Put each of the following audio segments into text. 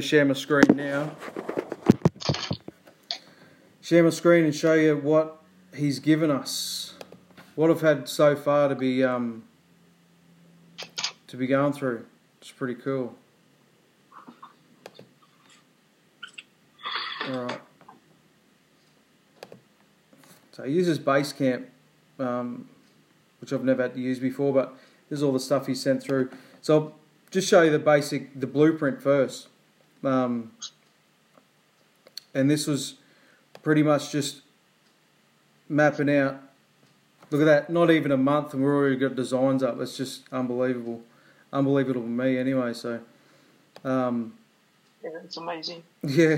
to share my screen now. Share my screen and show you what he's given us. What I've had so far to be um, to be going through. It's pretty cool. Alright. So he uses Basecamp, um, which I've never had to use before, but this is all the stuff he sent through. So I'll just show you the basic, the blueprint first. Um, and this was pretty much just mapping out. Look at that, not even a month and we've already got designs up. It's just unbelievable. Unbelievable to me anyway, so. Um, Yeah, it's amazing. yeah.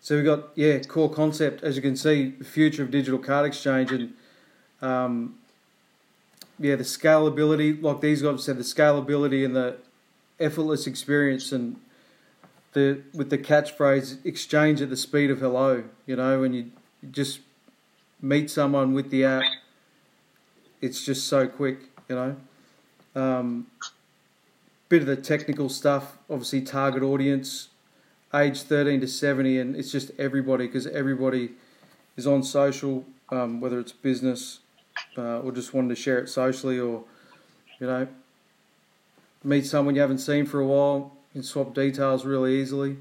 So we got yeah core concept as you can see future of digital card exchange and um, yeah the scalability like these guys said the scalability and the effortless experience and the with the catchphrase exchange at the speed of hello you know when you just meet someone with the app it's just so quick you know. Um, bit of the technical stuff obviously target audience age 13 to 70 and it's just everybody because everybody is on social um, whether it's business uh, or just wanting to share it socially or you know meet someone you haven't seen for a while and swap details really easily.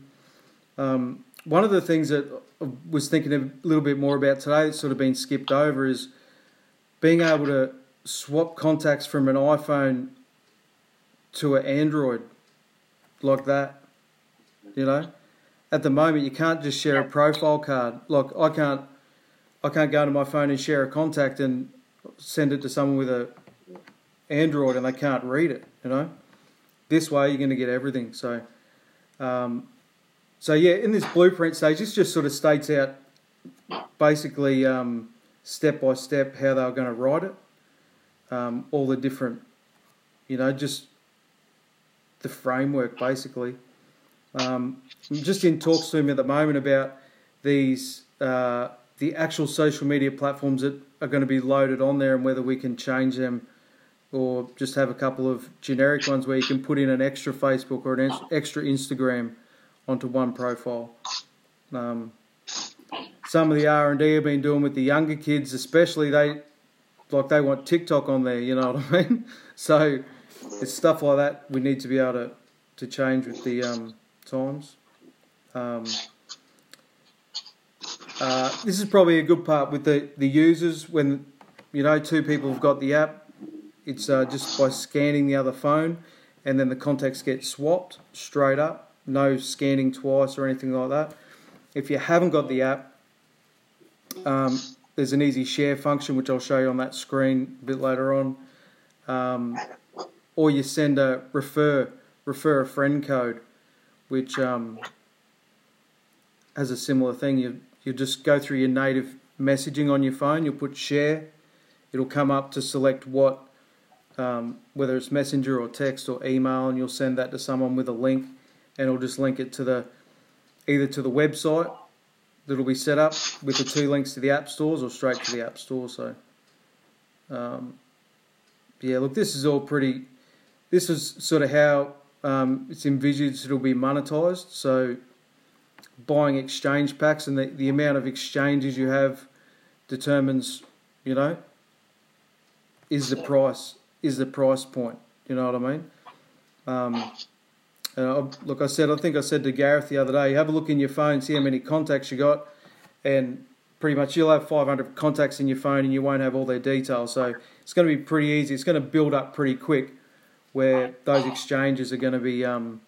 Um, one of the things that I was thinking a little bit more about today that's sort of been skipped over is being able to swap contacts from an iphone to an android like that you know? At the moment you can't just share a profile card. Like i can't i can't go into my phone and share a contact and send it to someone with a android and they can't read it you know this way you're going to get everything. So um, so yeah in this blueprint stage this just sort of states out basically um, step by step how they're going to write it. Um, all the different you know just the framework basically. Um, just in talks to him at the moment about these uh, the actual social media platforms that are going to be loaded on there and whether we can change them or just have a couple of generic ones where you can put in an extra Facebook or an extra Instagram onto one profile. Um, some of the R and D have been doing with the younger kids, especially they like they want TikTok on there. You know what I mean? So it's stuff like that we need to be able to to change with the um, times. Um, uh, this is probably a good part with the, the users when you know two people have got the app. It's uh, just by scanning the other phone, and then the contacts get swapped straight up. No scanning twice or anything like that. If you haven't got the app, um, there's an easy share function which I'll show you on that screen a bit later on. Um, or you send a refer refer a friend code which um, has a similar thing. You you just go through your native messaging on your phone. You'll put share. It'll come up to select what, um, whether it's messenger or text or email, and you'll send that to someone with a link, and it'll just link it to the either to the website that'll be set up with the two links to the app stores or straight to the app store. So, um, yeah, look, this is all pretty. This is sort of how um, it's envisaged it'll be monetized. So buying exchange packs and the, the amount of exchanges you have determines, you know, is the price is the price point. You know what I mean? Um, I, look, I said I think I said to Gareth the other day, have a look in your phone, see how many contacts you got, and pretty much you'll have 500 contacts in your phone and you won't have all their details. So it's going to be pretty easy. It's going to build up pretty quick where those exchanges are going to be, um,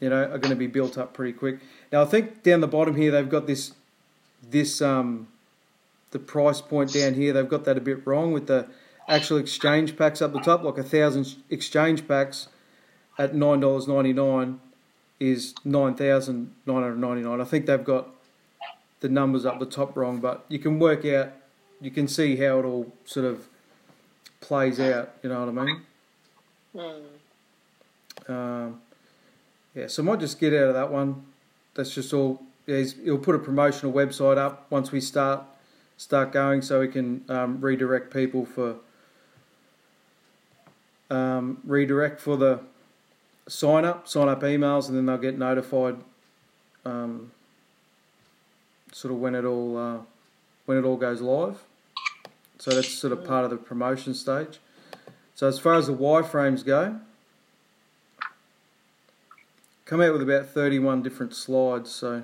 you know, are going to be built up pretty quick. Now I think down the bottom here they've got this, this um, the price point down here they've got that a bit wrong with the actual exchange packs up the top, like a thousand exchange packs at nine dollars ninety nine is nine thousand nine hundred ninety nine. I think they've got the numbers up the top wrong, but you can work out, you can see how it all sort of plays out. You know what I mean? Mm. Um, yeah, so I might just get out of that one. That's just all. Yeah, he's, he'll put a promotional website up once we start start going, so we can um, redirect people for um, redirect for the sign up, sign up emails, and then they'll get notified. Um, sort of when it all uh, when it all goes live. So that's sort of part of the promotion stage. So as far as the wireframes go, come out with about 31 different slides. So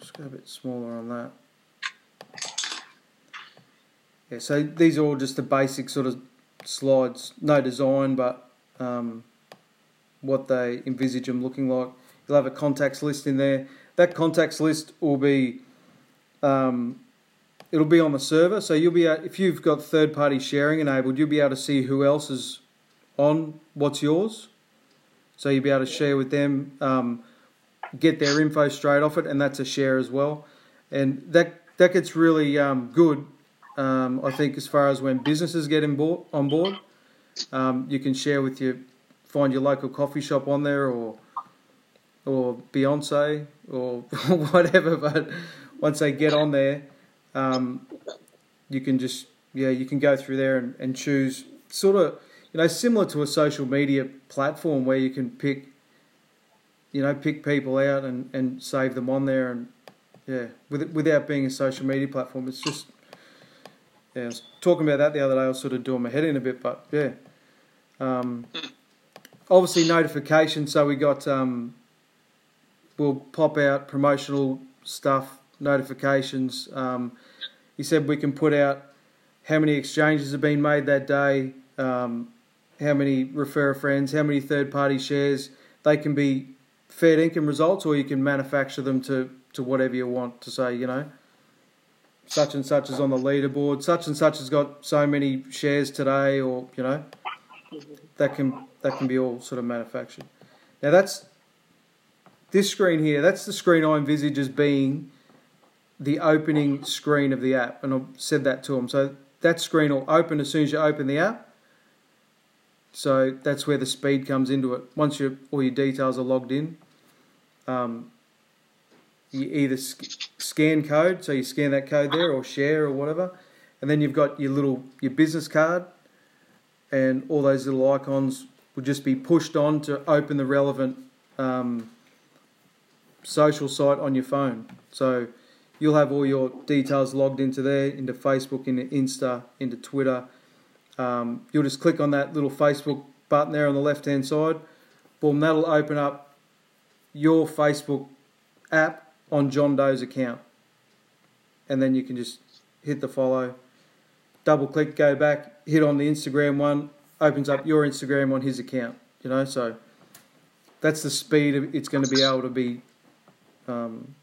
just go a bit smaller on that. Yeah, so these are all just the basic sort of slides, no design, but um, what they envisage them looking like. You'll have a contacts list in there. That contacts list will be, um, it'll be on the server. So you'll be, if you've got third-party sharing enabled, you'll be able to see who else is on what's yours. So you'll be able to share with them, um, get their info straight off it, and that's a share as well. And that that gets really um, good um, I think as far as when businesses get board, on board um, you can share with your find your local coffee shop on there or or Beyonce or whatever. But once they get on there, um, you can just yeah you can go through there and, and choose sort of you know similar to a social media platform where you can pick you know pick people out and, and save them on there and yeah with, without being a social media platform it's just yeah, I was talking about that the other day. I was sort of doing my head in a bit, but yeah. Um, obviously, notification. So we got um, we'll pop out promotional stuff, notifications. Um, he said we can put out how many exchanges have been made that day, um, how many refer friends, how many third party shares. They can be fair income results, or you can manufacture them to to whatever you want to say. You know such and such is on the leaderboard, such and such has got so many shares today, or you know, that can that can be all sort of manufactured. Now that's this screen here. That's the screen I envisage as being the opening screen of the app, and I've said that to them. So that screen will open as soon as you open the app. So that's where the speed comes into it. Once your all your details are logged in, um, you either scan code, so you scan that code there or share or whatever, and then you've got your little your business card, and all those little icons will just be pushed on to open the relevant um, social site on your phone. So you'll have all your details logged into there, into Facebook, into Insta, into Twitter. Um, you'll just click on that little Facebook button there on the left hand side. Boom, that'll open up your Facebook app on John Doe's account. And then you can just hit the follow, double click, go back, hit on the Instagram one, opens up your Instagram on his account. You know, so that's the speed it's going to be able to be um,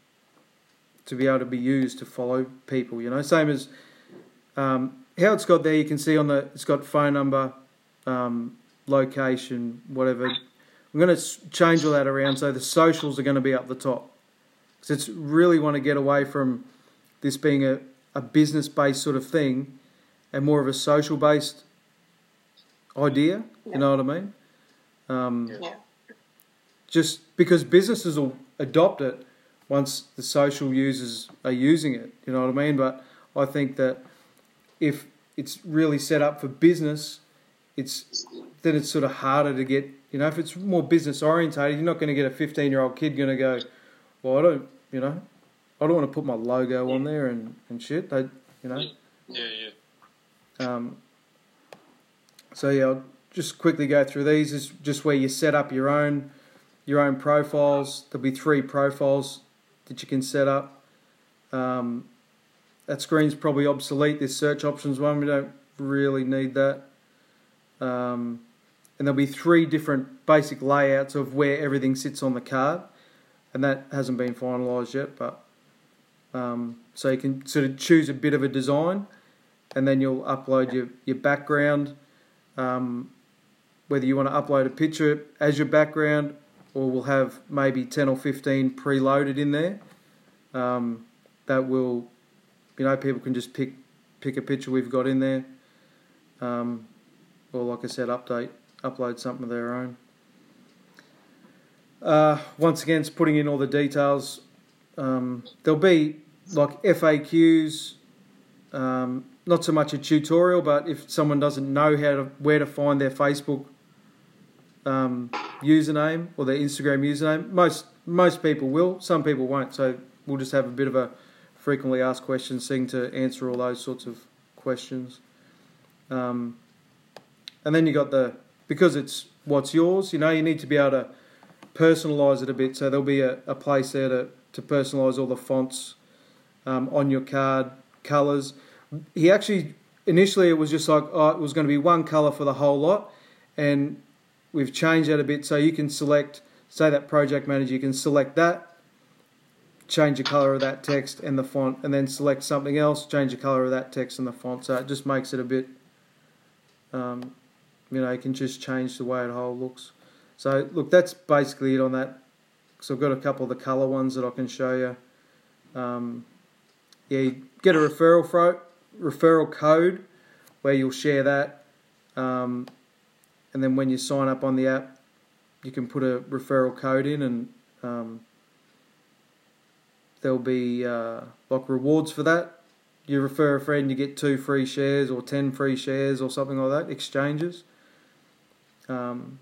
to be able to be used to follow people. You know, same as um, how it's got there. You can see on the it's got phone number, um, location, whatever. I'm going to change all that around so the socials are going to be up the top. So it's really want to get away from this being a, a business based sort of thing and more of a social based idea. Yeah. You know what I mean? Um, yeah. Just because businesses will adopt it once the social users are using it. You know what I mean? But I think that if it's really set up for business, it's then it's sort of harder to get. You know, if it's more business orientated, you're not going to get a 15 year old kid going to go, well, I don't, you know, I don't want to put my logo on there and, and shit. They, you know. Yeah, yeah. Um. So yeah, I'll just quickly go through these. Is just where you set up your own your own profiles. There'll be three profiles that you can set up. Um, that screen's probably obsolete. This search options one, we don't really need that. Um, and there'll be three different basic layouts of where everything sits on the card and that hasn't been finalised yet. But um, so you can sort of choose a bit of a design, and then you'll upload your your background. Um, whether you want to upload a picture as your background, or we'll have maybe ten or fifteen preloaded in there. Um, that will, you know, people can just pick pick a picture we've got in there, um, or like I said, update upload something of their own. Uh, once again, it's putting in all the details. Um, there'll be like FAQs, um, not so much a tutorial, but if someone doesn't know how to where to find their Facebook um, username or their Instagram username. Most most people will. Some people won't. So we'll just have a bit of a frequently asked questions thing to answer all those sorts of questions. Um, and then you got the because it's what's yours. You know, you need to be able to personalise it a bit. So there'll be a, a place there to to personalise all the fonts um, on your card, colours. He actually initially it was just like oh, it was going to be one colour for the whole lot, and we've changed that a bit so you can select say that project manager you can select that change the color of that text and the font and then select something else change the color of that text and the font so it just makes it a bit um, you know you can just change the way it whole looks so look that's basically it on that so I've got a couple of the color ones that I can show you um, yeah you get a referral fro- referral code where you'll share that um, and then when you sign up on the app, you can put a referral code in, and um, there'll be uh, like rewards for that. You refer a friend, you get two free shares or ten free shares or something like that. Exchanges. Um,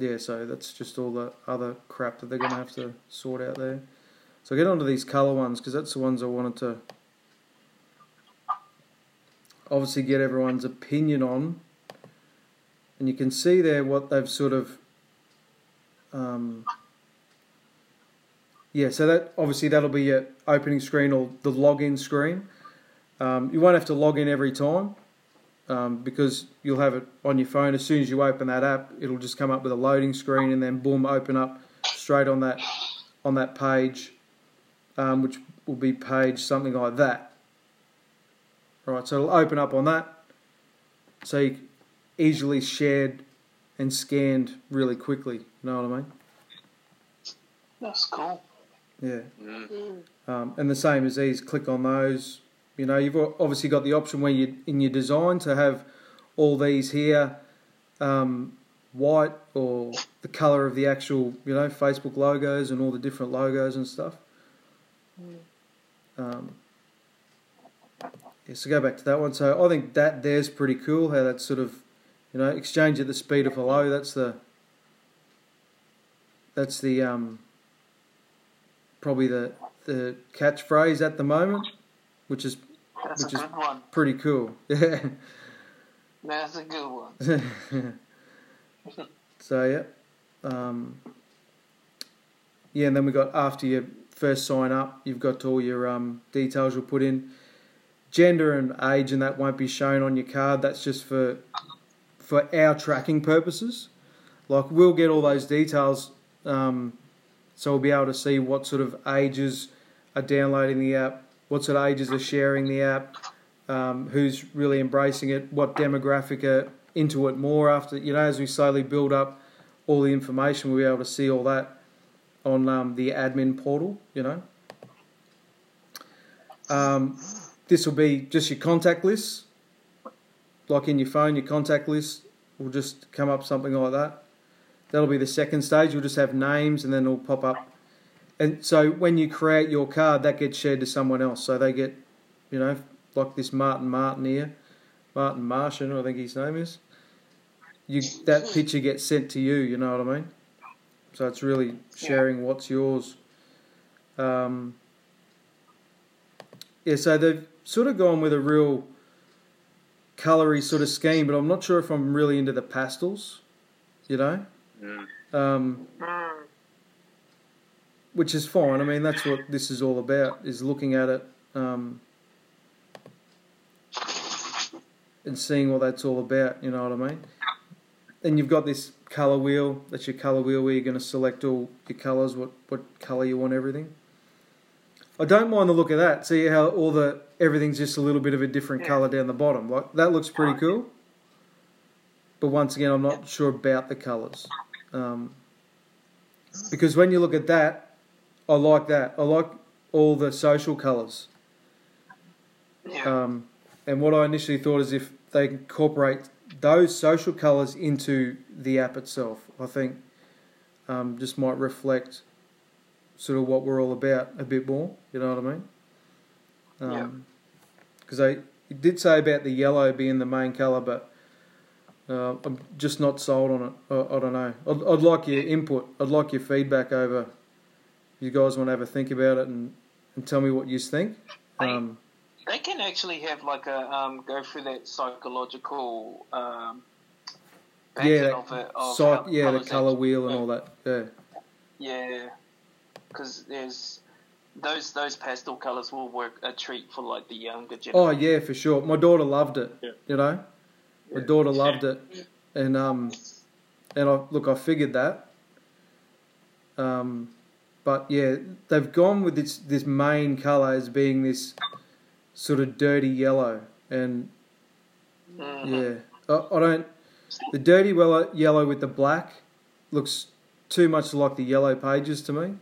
yeah, so that's just all the other crap that they're going to have to sort out there. So get onto these colour ones because that's the ones I wanted to obviously get everyone's opinion on. And you can see there what they've sort of um, yeah so that obviously that'll be your opening screen or the login screen. Um, you won't have to log in every time um, because you'll have it on your phone as soon as you open that app it'll just come up with a loading screen and then boom open up straight on that on that page um, which will be page something like that right so it'll open up on that so you, easily shared and scanned really quickly. You know what I mean? That's cool. Yeah. Mm. Um, and the same as these, click on those. You know, you've obviously got the option where you in your design to have all these here um, white or the color of the actual, you know, Facebook logos and all the different logos and stuff. Um, yeah, so go back to that one. So I think that there's pretty cool how that's sort of you know, exchange at the speed of hello. That's the that's the um, probably the the catchphrase at the moment, which is that's which is one. pretty cool. Yeah. That's a good one. so yeah, um, yeah, and then we got after you first sign up, you've got all your um, details you'll put in. Gender and age, and that won't be shown on your card. That's just for for our tracking purposes. Like we'll get all those details, um, so we'll be able to see what sort of ages are downloading the app, what sort of ages are sharing the app, um, who's really embracing it, what demographic are into it more. After you know, as we slowly build up all the information, we'll be able to see all that on um, the admin portal. You know. Um, this will be just your contact list, like in your phone, your contact list will just come up something like that. That'll be the second stage. You'll just have names and then it'll pop up. And so when you create your card, that gets shared to someone else. So they get, you know, like this Martin Martin here, Martin Martian, I think his name is. You that picture gets sent to you. You know what I mean? So it's really sharing what's yours. Um, yeah, so they've sort of gone with a real colory sort of scheme, but I'm not sure if I'm really into the pastels, you know. Mm. Um, Mm. Which is fine. I mean, that's what this is all about: is looking at it um, and seeing what that's all about. You know what I mean? Then you've got this color wheel. That's your color wheel where you're going to select all your colors, what what color you want, everything. I don't mind the look of that. See how all the everything's just a little bit of a different Yeah. color down the bottom. Like that looks pretty cool. But once again, I'm not sure about the colors. Um, because when you look at that, I like that. I like all the social colours. Yeah. Um, and what I initially thought is if they incorporate those social colours into the app itself, I think um, just might reflect sort of what we're all about a bit more. You know what I mean? Yeah. Because I it did say about the yellow being the main colour, but Uh, I'm just not sold on it. I, I don't know. I'd, I'd like your input. I'd like your feedback over. You guys want to have a think about it and, and tell me what you think. Um, They can actually have like a um, go through that psychological um, yeah, backing of it. Of psych, how yeah, the colour wheel and all that. Yeah, Yeah, because there's those those pastel colours will work a treat for like the younger generation. Oh yeah, for sure. My daughter loved it. Yeah. You know, my daughter loved it, and um, and I look, I figured that. Um, but yeah, they've gone with this this main colour as being this sort of dirty yellow, and Mhm. yeah, I, I don't. The dirty yellow, yellow with the black looks too much like the yellow pages to me. And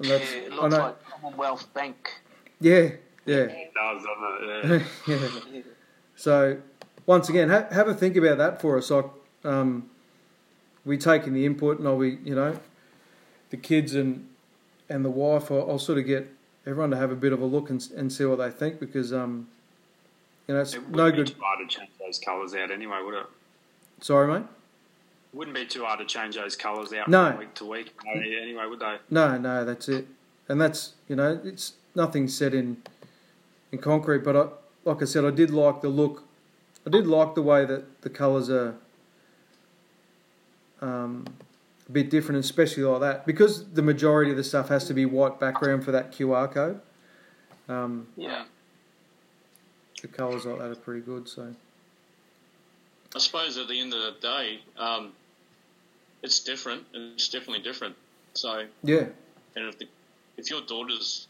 Yeah, that's it I looks know. like Commonwealth Bank. Yeah, yeah. It does, doesn't it? Yeah. yeah. So, once again, ha- have a think about that for us. Like, um, we taking the input, and I'll be, you know, the kids and and the wife. I'll, I'll sort of get everyone to have a bit of a look and, and see what they think because, um, you know, it's It wouldn't no be good. too hard to change those colours out anyway, would it? Sorry, mate. Wouldn't be too hard to change those colours out No. from week to week anyway, would they? No, no, that's it. And that's you know, it's nothing set in in concrete. But I, like I said, I did like the look. I did like the way that the colours are um, bit different, especially like that, because the majority of the stuff has to be white background for that QR code. Um, Yeah. the colours like that are pretty good. So I suppose at the end of the day, um, it's different. It's definitely different. So, yeah, and if the, if your daughter's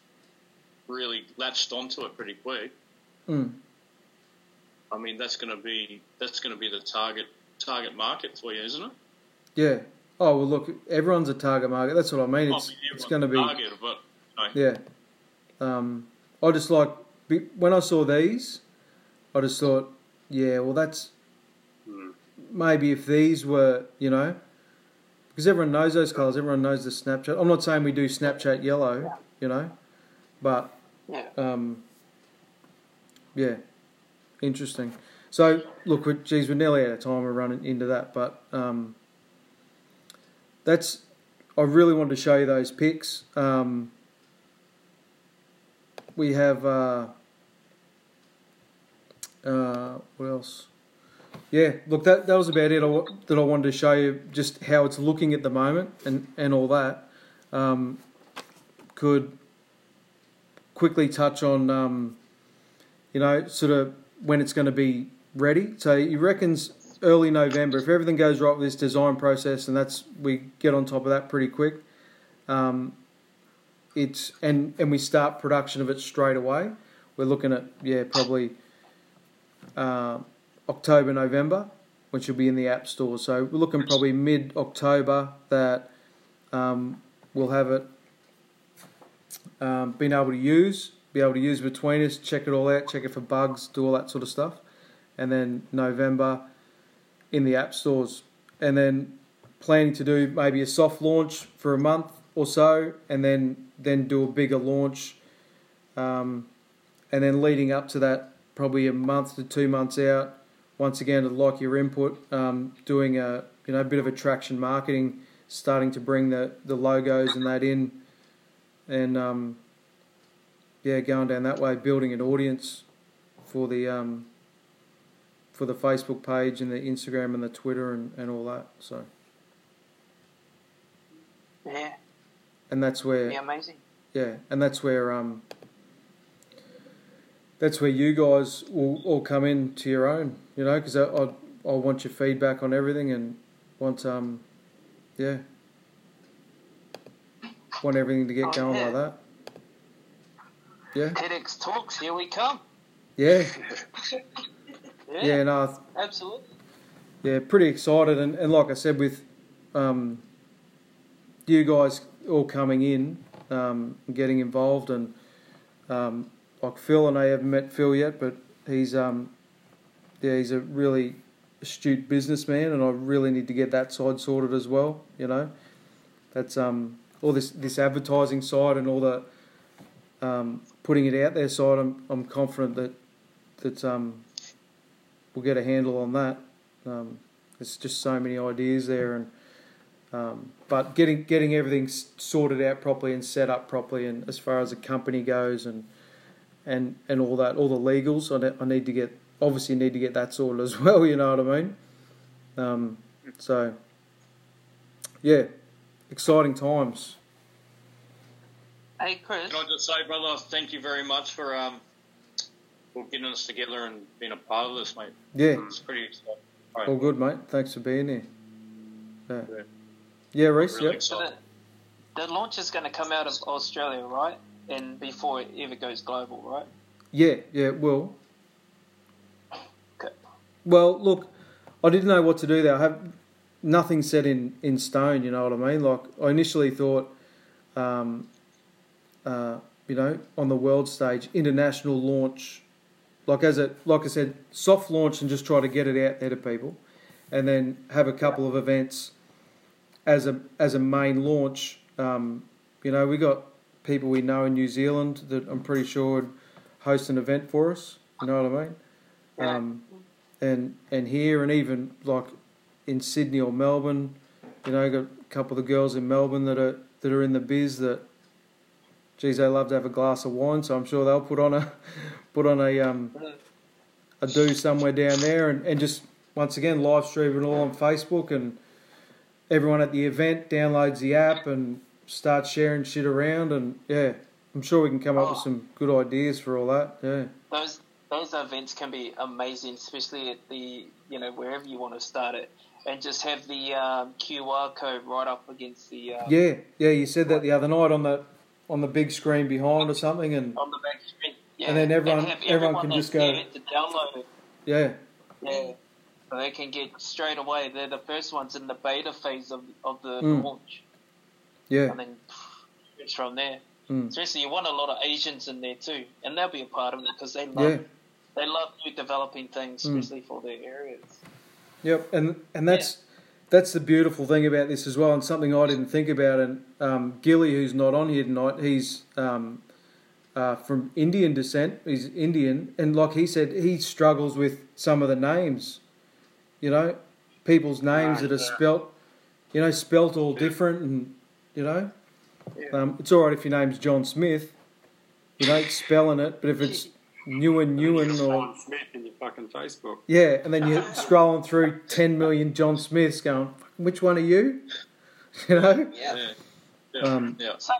really latched onto it pretty quick, mm, I mean that's going to be that's going to be the target target market for you, isn't it? yeah. Oh well, look, everyone's a target market. That's what I mean. I It's mean, it's going to be. target, but you know, Yeah. Um, I just like when I saw these, I just thought, yeah, well, that's Mm. maybe if these were, you know, because everyone knows those colours, everyone knows the Snapchat. I'm not saying we do Snapchat yellow, you know, but Yeah. um, yeah, interesting. So look, we geez, we're nearly out of time. We're running into that, but um, that's. I really wanted to show you those pics. Um, we have uh, uh, what else? Yeah, look, that that was about it. I, that I wanted to show you just how it's looking at the moment and and all that. Um, could quickly touch on, um, you know, sort of when it's going to be ready. So he reckons early November. If everything goes right with this design process, and that's we get on top of that pretty quick. Um, it's and and we start production of it straight away. We're looking at yeah probably uh, October November, which will be in the app store. So we're looking probably mid October that um, we'll have it um, being able to use, be able to use between us, check it all out, check it for bugs, do all that sort of stuff, and then November in the app stores, and then planning to do maybe a soft launch for a month or so, and then then do a bigger launch, um, and then leading up to that, probably a month to two months out. Once again, I'd like your input, um, doing a you know a bit of attraction marketing, starting to bring the the logos and that in, and um, yeah, going down that way, building an audience for the um, for the Facebook page and the Instagram and the Twitter and, and all that. So, Yeah. and that's where Be amazing. yeah, and that's where um, that's where you guys will all come in to your own, you know, because I, I I want your feedback on everything and want um, yeah, want everything to get Oh, going yeah. like that. Yeah, TEDx talks. Here we come. yeah, Yeah. yeah. No, Absolutely. yeah, pretty excited, and, and like I said, with um, you guys all coming in, um, and getting involved, and um, like Phil, and I haven't met Phil yet, but he's um, yeah, he's a really astute businessman, and I really need to get that side sorted as well. You know, that's um, all this this advertising side and all the um, putting it out there side. I'm I'm confident that that um, we'll get a handle on that. Um, there's just so many ideas there, and um, but getting getting everything sorted out properly and set up properly, and as far as the company goes, and and and all that, all the legals, I, ne- I need to get obviously need to get that sorted as well. You know what I mean? Um, so yeah, exciting times. Hey, Chris. Can I just say, brother, thank you very much for um for getting us together and being a part of this, mate. Yeah, It's pretty exciting. Right. all good, mate. Thanks for being here. Yeah, Yeah. yeah Reese. Really yeah. So the, the launch is going to come out of Australia, right? And before it ever goes global, right? Yeah, yeah, it will. Okay. Well, look, I didn't know what to do there. I have nothing set in, in stone, you know what I mean? Like, I initially thought, um, uh, you know, on the world stage, international launch, like as a, like I said, soft launch and just try to get it out there to people, and then have a couple of events as a as a main launch. Um, you know, we got people we know in New Zealand that I'm pretty sure would host an event for us. You know what I mean? Um, and and here and even like in Sydney or Melbourne, you know, got a couple of the girls in Melbourne that are that are in the biz that, geez, they love to have a glass of wine. So I'm sure they'll put on a put on a um, a do somewhere down there and, and just once again live stream it all on Facebook and everyone at the event downloads the app and starts sharing shit around and yeah, I'm sure we can come up with Oh. some good ideas for all that. Yeah. Those those events can be amazing, especially at the you know wherever you want to start it, and just have the um, QR code right up against the uh, Yeah, yeah, you said that the other night on the on the big screen behind or something, and on the back screen. Yeah. And then everyone- have everyone can just go- to download it. yeah, Yeah. So they can get straight away. They're the first ones in the beta phase of of the Mm. launch, yeah, and then it's from there. Mm. Especially, you want a lot of Asians in there too, and they'll be a part of it because they love yeah, they love new developing things, Mm. especially for their areas. yep, and and that's that's the beautiful thing about this as well, and something I didn't think about. And um, Gilly, who's not on here tonight, he's um, uh, from Indian descent. He's Indian, and like he said, he struggles with some of the names. You know, people's names that are spelt, you know, spelt all different, and you know, um, it's all right if your name's John Smith. You know, spelling it, but if it's Nguyen Nguyen or John Smith in your fucking Facebook. yeah, and then you're scrolling through 10 million John Smiths going, which one are you? You know? Yeah. Yeah. Um, yeah. So,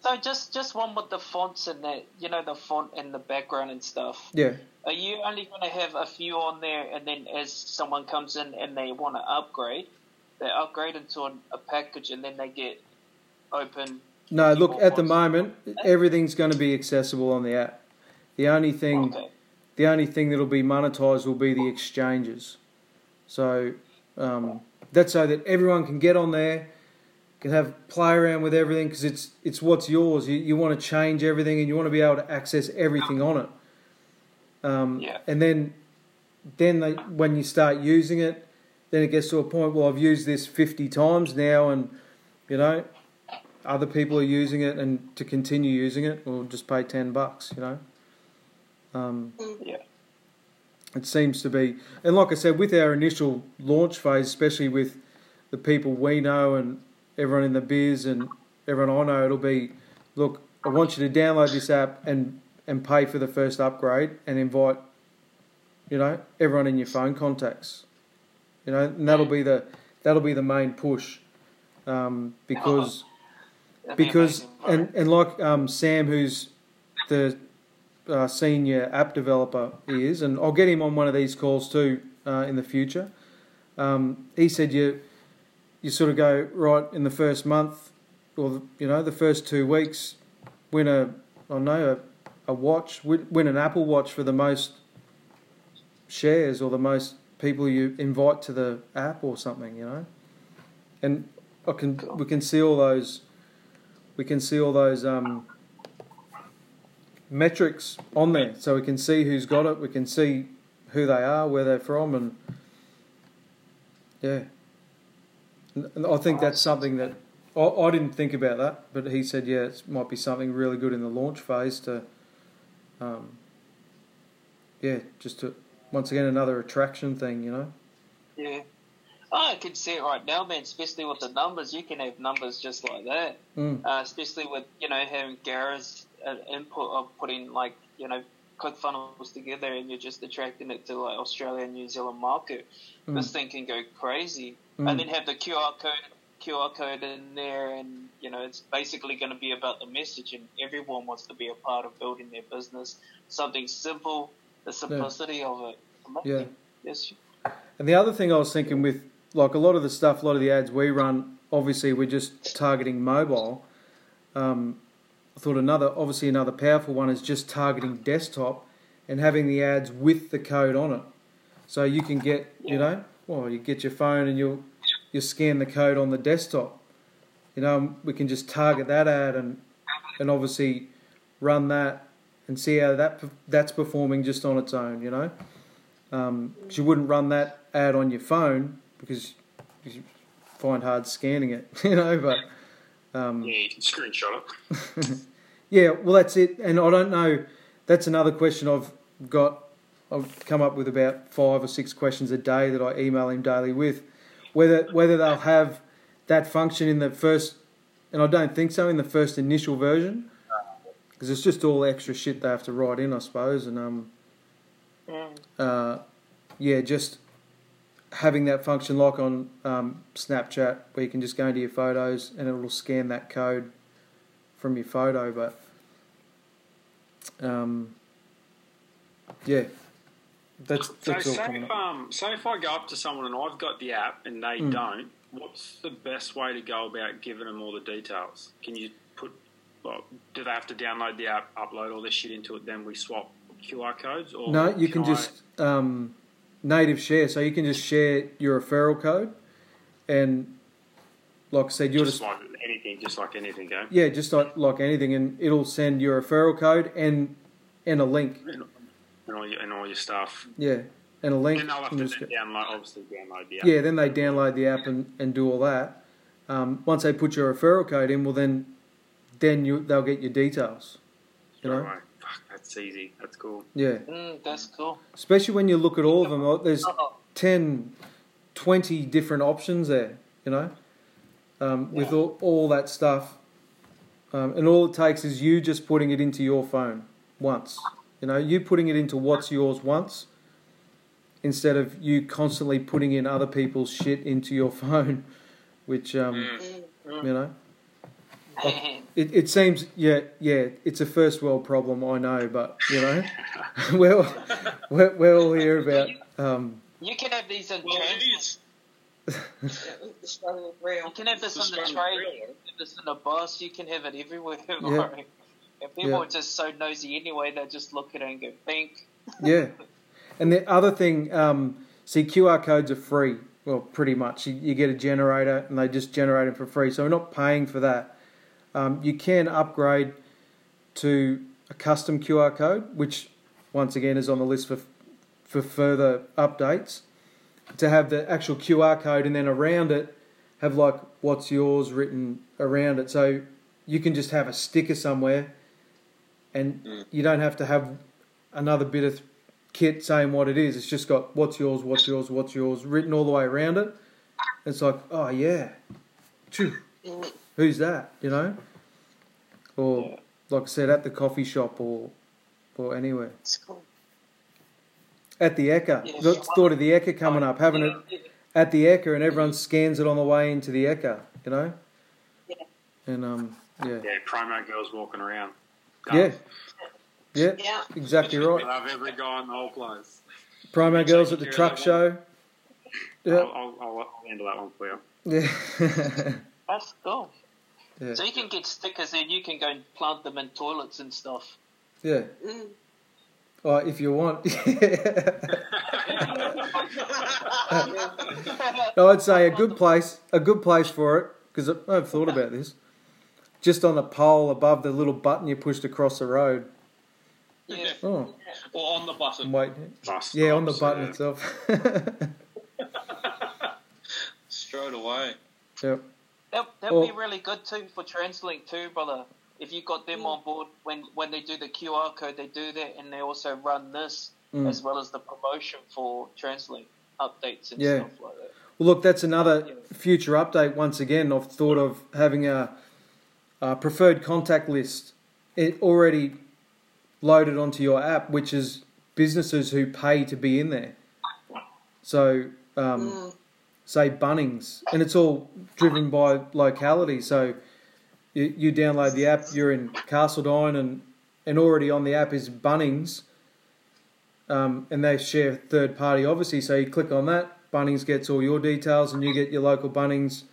so just just one with the fonts and that, you know, the font and the background and stuff. Yeah. Are you only going to have a few on there, and then as someone comes in and they want to upgrade, they upgrade into a, a package, and then they get open. No, look, at the moment, everything's going to be accessible on the app. The only thing, Okay. the only thing that'll be monetized will be the exchanges. So um, that's so that everyone can get on there, can have play around with everything because it's it's what's yours. You you want to change everything and you want to be able to access everything on it. Um, Yeah. And then then they, when you start using it, then it gets to a point. Well, I've used this fifty times now, and you know, other people are using it, and to continue using it, we'll just pay ten bucks. You know. Um, Yeah. it seems to be, and like I said, with our initial launch phase, especially with the people we know and everyone in the biz and everyone I know, it'll be, look, I want you to download this app and and pay for the first upgrade and invite, you know, everyone in your phone contacts, you know, and that'll be the that'll be the main push, um, because That'd because and and like um, Sam, who's the uh, senior app developer, is, and I'll get him on one of these calls too uh, in the future. Um, he said you you sort of go right in the first month, or you know the first two weeks, win a I know a, a watch, win an Apple Watch for the most shares or the most people you invite to the app or something, you know. And I can we can see all those we can see all those um, metrics on there, so we can see who's got it. We can see who they are, where they're from, and yeah. And I think that's something that I, I didn't think about that, but he said, yeah, it might be something really good in the launch phase to, um, yeah, just to once again another attraction thing, you know. Yeah. Oh, I can see it right now, man. Especially with the numbers, you can have numbers just like that. Mm. Uh, especially with you know having Gareth's uh, input of putting like you know click funnels together, and you're just attracting it to like Australia and New Zealand market. Mm. This thing can go crazy, Mm. and then have the QR code QR code in there, and you know it's basically going to be about the message, and everyone wants to be a part of building their business. Something simple, the simplicity of it. Yeah. Yes. And the other thing I was thinking with, like a lot of the stuff, a lot of the ads we run, obviously we're just targeting mobile. Um, I thought another, obviously another powerful one is just targeting desktop and having the ads with the code on it. So you can get, you know, well, you get your phone and you'll you scan the code on the desktop. You know, we can just target that ad and and obviously run that and see how that that's performing just on its own. You know, um, 'cause you wouldn't run that ad on your phone because you find hard scanning it. You know, but um, Yeah, you can screenshot it. yeah, well, that's it. And I don't know. That's another question I've got. I've come up with about five or six questions a day that I email him daily with. Whether whether they'll have that function in the first, and I don't think so in the first initial version, because it's just all extra shit they have to write in, I suppose. And um, uh, yeah, just having that function like on um, Snapchat where you can just go into your photos and it will scan that code from your photo. But um, yeah, that's So that's all say if, um, say if I go up to someone and I've got the app and they Mm. don't, what's the best way to go about giving them all the details? Can you put, well, do they have to download the app, upload all this shit into it, then we swap QR codes? Or No, you can I- just um, native share. So you can just share your referral code, and like I said, you're just just like anything, just like anything, go. yeah, just like like anything, and it'll send your referral code and and a link. And, and all your and all your stuff. Yeah, and a link. Then they'll have and to just then download, obviously download the app. Yeah, then they download the app and, and do all that. Um, once they put your referral code in, well then, then you they'll get your details. You Straight know, away. Fuck, that's easy. That's cool. yeah. Mm, that's cool. Especially when you look at all of them, like, there's Oh, 10, 20 different options there. You know, um, with all, all that stuff, um, and all it takes is you just putting it into your phone once. You know, you putting it into what's yours once, instead of you constantly putting in other people's shit into your phone, which um, Mm. you know. It, it seems, yeah, yeah, it's a first world problem, I know, but you know, we're, we're, we're all here about, um, you can have these on Well, it trans- is. The struggle is real. You can have this The in the struggle train, you can have this in the bus, you can have it everywhere. Yeah. And people Yeah. are just so nosy anyway, they just look at it and go, think. yeah. And the other thing, um, see, QR codes are free. Well, pretty much. You, you get a generator and they just generate them for free. So we're not paying for that. Um, you can upgrade to a custom QR code, which once again is on the list for for further updates. To have the actual QR code and then around it have like what's yours written around it. So you can just have a sticker somewhere and Mm. you don't have to have another bit of kit saying what it is. It's just got what's yours, what's yours, what's yours written all the way around it. It's like, oh yeah, Phew. Who's that? You know, or like I said, at the coffee shop or or anywhere. It's cool. At the Ekka, Yeah. Th- thought of the Ekka coming up, having it at the Ekka, and everyone scans it on the way into the Ekka. You know, Yeah. and um, yeah, Yeah, promo girls walking around. yeah, yeah, Yeah. exactly I right. love every guy in the whole place. Promo girls at the truck show. Yeah, I'll, I'll, I'll, I'll handle that one for you. yeah. That's cool. Yeah. So you can get stickers and you can go and plant them in toilets and stuff. Yeah. Mm. Oh, if you want. no, I'd say a good place, a good place for it, because I've thought about this. Just on the pole above the little button you pushed across the road. Yeah. Oh, Or on the I'm button. waiting. Bus Yeah, on the button yeah. itself. Straight away. That that'd Well- be really good too for TransLink too, brother. If you got them on board when when they do the QR code, they do that, and they also run this Mm. as well as the promotion for TransLink. updates and Yeah. stuff like that. Well, look, that's another future update. Once again, I've thought of having a, a preferred contact list it already loaded onto your app, which is businesses who pay to be in there. So, um, Mm. Say Bunnings, and it's all driven by locality. So, you, you download the app, you're in Castledine, and and already on the app is Bunnings, um, and they share third party, obviously. So you click on that, Bunnings gets all your details, and you get your local Bunnings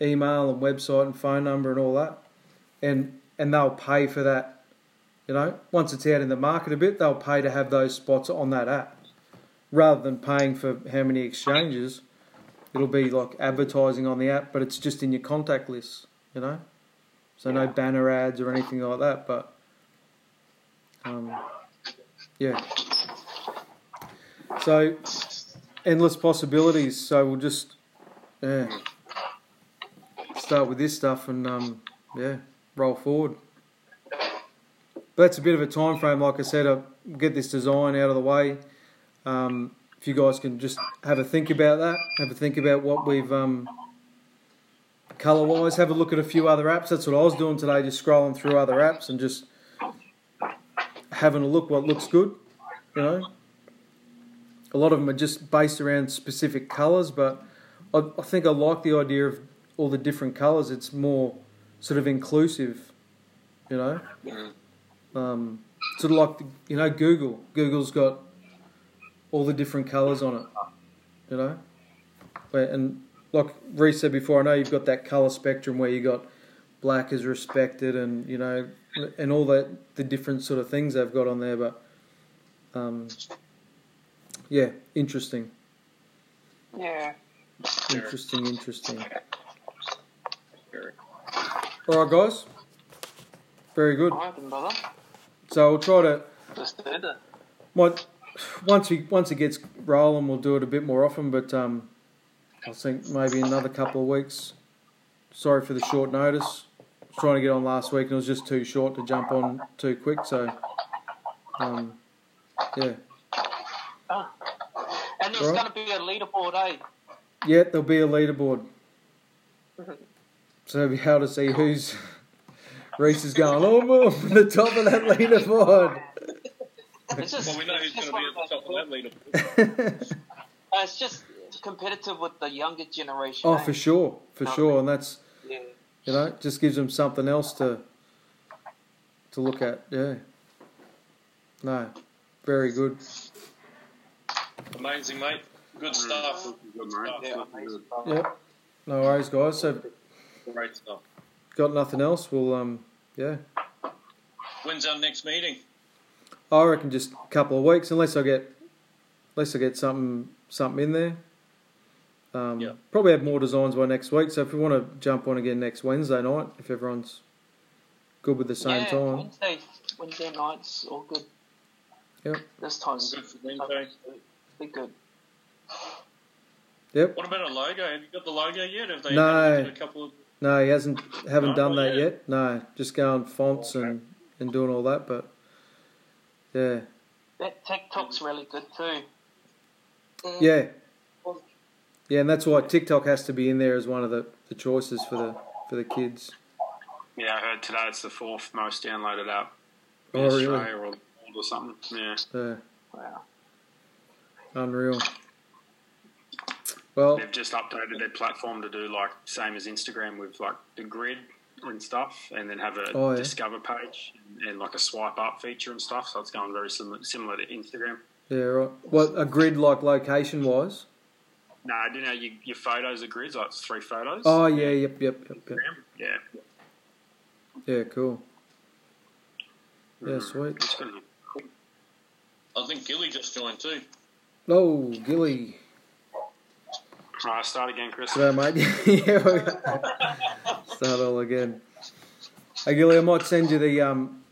email and website and phone number and all that, and and they'll pay for that. You know, once it's out in the market a bit, they'll pay to have those spots on that app, rather than paying for how many exchanges. It'll be like advertising on the app, but it's just in your contact list. You know, so no banner ads or anything like that. But um, yeah. So endless possibilities. So we'll just yeah start with this stuff and um, yeah roll forward. But that's a bit of a time frame. Like I said, I'll get this design out of the way. Um, if you guys can just have a think about that, have a think about what we've um, color wise. Have a look at a few other apps. That's what I was doing today, just scrolling through other apps and just having a look what looks good. You know, a lot of them are just based around specific colours, but I, I think I like the idea of all the different colours. It's more sort of inclusive, you know. Um, sort of like you know Google. Google's got all the different colours on it, you know. But- And like Reece said before, I know you've got that colour spectrum where you got black is respected, and you know, and all that the different sort of things they've got on there. But um, yeah, interesting, Yeah. interesting, interesting. All right, guys. Very good. All right, then, brother. So I'll try to Just did it. Might, once we once it gets rolling, we'll do it a bit more often. But um, I think maybe another couple of weeks. Sorry for the short notice. I was trying to get on last week and it was just too short to jump on too quick. So, um, yeah, And there's Right. going to be a leaderboard, eh? yeah, there'll be a leaderboard. So you'll be able to see who's Reese is going. Oh, I'm on the top of that leaderboard. It's just, Well, we know who's going to be at the top of that leaderboard. Uh, it's just competitive with the younger generation. oh, eh? for sure, for sure, and that's Yeah. You know, just gives them something else to to look at. Yeah. No, very good. Amazing, mate. Good stuff. Good, mate. Yeah, amazing. Yep. No worries, guys. So, Great stuff. got nothing else? We'll um, yeah. When's our next meeting? I reckon just a couple of weeks, unless I get, unless I get something something in there. Um, Yeah. Probably have more designs by next week. So if we want to jump on again next Wednesday night, if everyone's good with the same yeah, time. Wednesday, Wednesday nights, all good. Yep. This time's Good for Wednesday. Be good. Yep. What about a logo? Have you got the logo yet? Have they No. a couple of No, he hasn't. Haven't No, done that yet. yet. No, just going fonts Okay. and and doing all that. But yeah, That TikTok's really good too. Mm. yeah, yeah, and that's why TikTok has to be in there as one of the, the choices for the for the kids. Yeah, I heard today it's the fourth most downloaded app in Oh, really? Australia or, or something. Yeah. Yeah, Wow. unreal. Well, They've just updated their platform to do like same as Instagram with like the grid and stuff, and then have a Oh, yeah. discover page and, and like a swipe up feature and stuff. So it's going very similar, similar to Instagram. yeah, right. What a grid like location wise? No, I do know you, your photos are grids, like it's three photos. Oh yeah, yep, yep, yep, yep. Yeah. Yeah, cool. Yeah, Mhm. sweet. It's. I think Gilly just joined too. Oh, Gilly. All right, start again, Chris. So, mate. yeah, we start all again. Hey, Gilly, I might send you the. Um,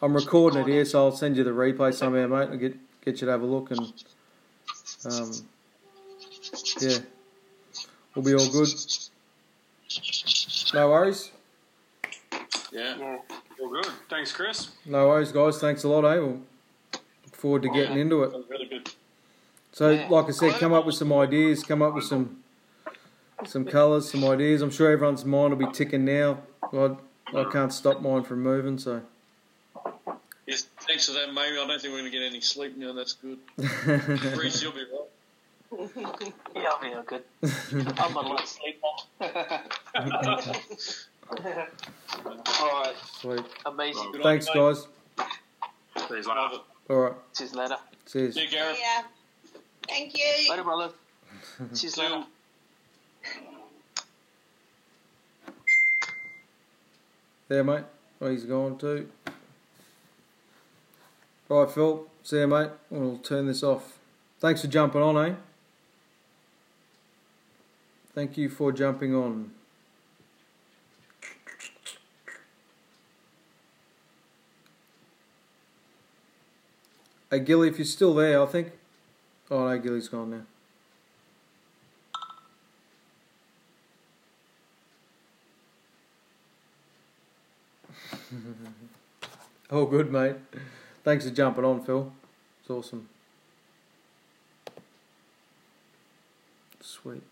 I'm recording it here, so I'll send you the replay somehow, mate. I'll get get you to have a look and. Um, yeah, we'll be all good. No worries. Yeah. Yeah. All good. Thanks, Chris. No worries, guys. Thanks a lot, eh? We'll look forward to getting into it. Really good. So, Yeah. like I said, come up with some ideas, come up with some some colours, some ideas. I'm sure everyone's mind will be ticking now. I, I can't stop mine from moving, so. Yes, thanks for that, mate. I don't think we're going to get any sleep now. That's good. Reese, you'll be right. Yeah, I'll be all good. I'm a light sleeper. All right, Sweet. amazing. Good on Thanks, you, guys. There's Love like, it. All right. Cheers later. Cheers. See you, Gareth. Yeah. Thank you. Later, brother. Cheers See you. later. There, mate. Oh, he's gone too. Right, Phil. See you, mate. We'll turn this off. Thanks for jumping on, eh? Thank you for jumping on. Hey, Gilly, if you're still there, I think. Oh, no, Gilly's gone now. Oh, good, mate. Thanks for jumping on, Phil. It's awesome. Sweet.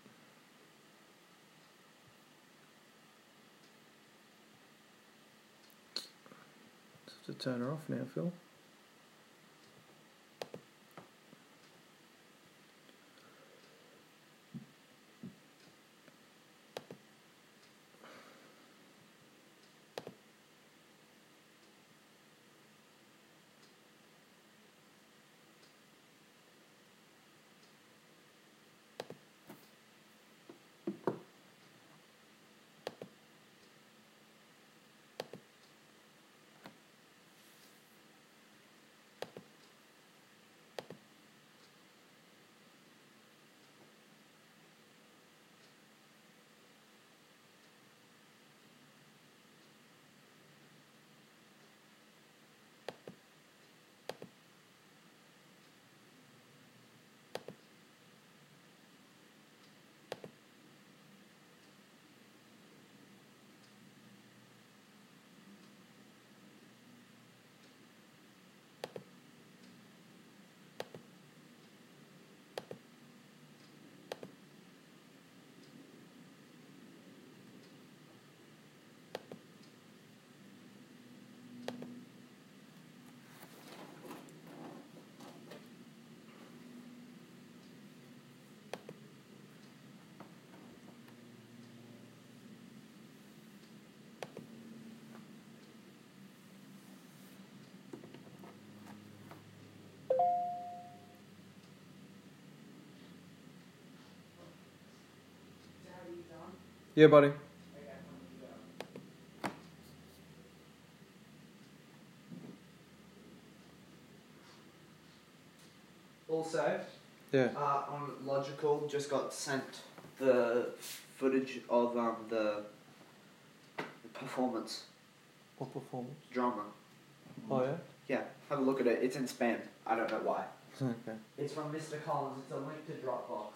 Have to turn her off now, Phil. Yeah, buddy. Also, Yeah. uh, on Logical, just got sent the footage of um, the, the performance What performance? drama. Oh, yeah? Yeah, have a look at it. It's in spam. I don't know why. Okay. It's from Mr. Collins. It's a link to Dropbox.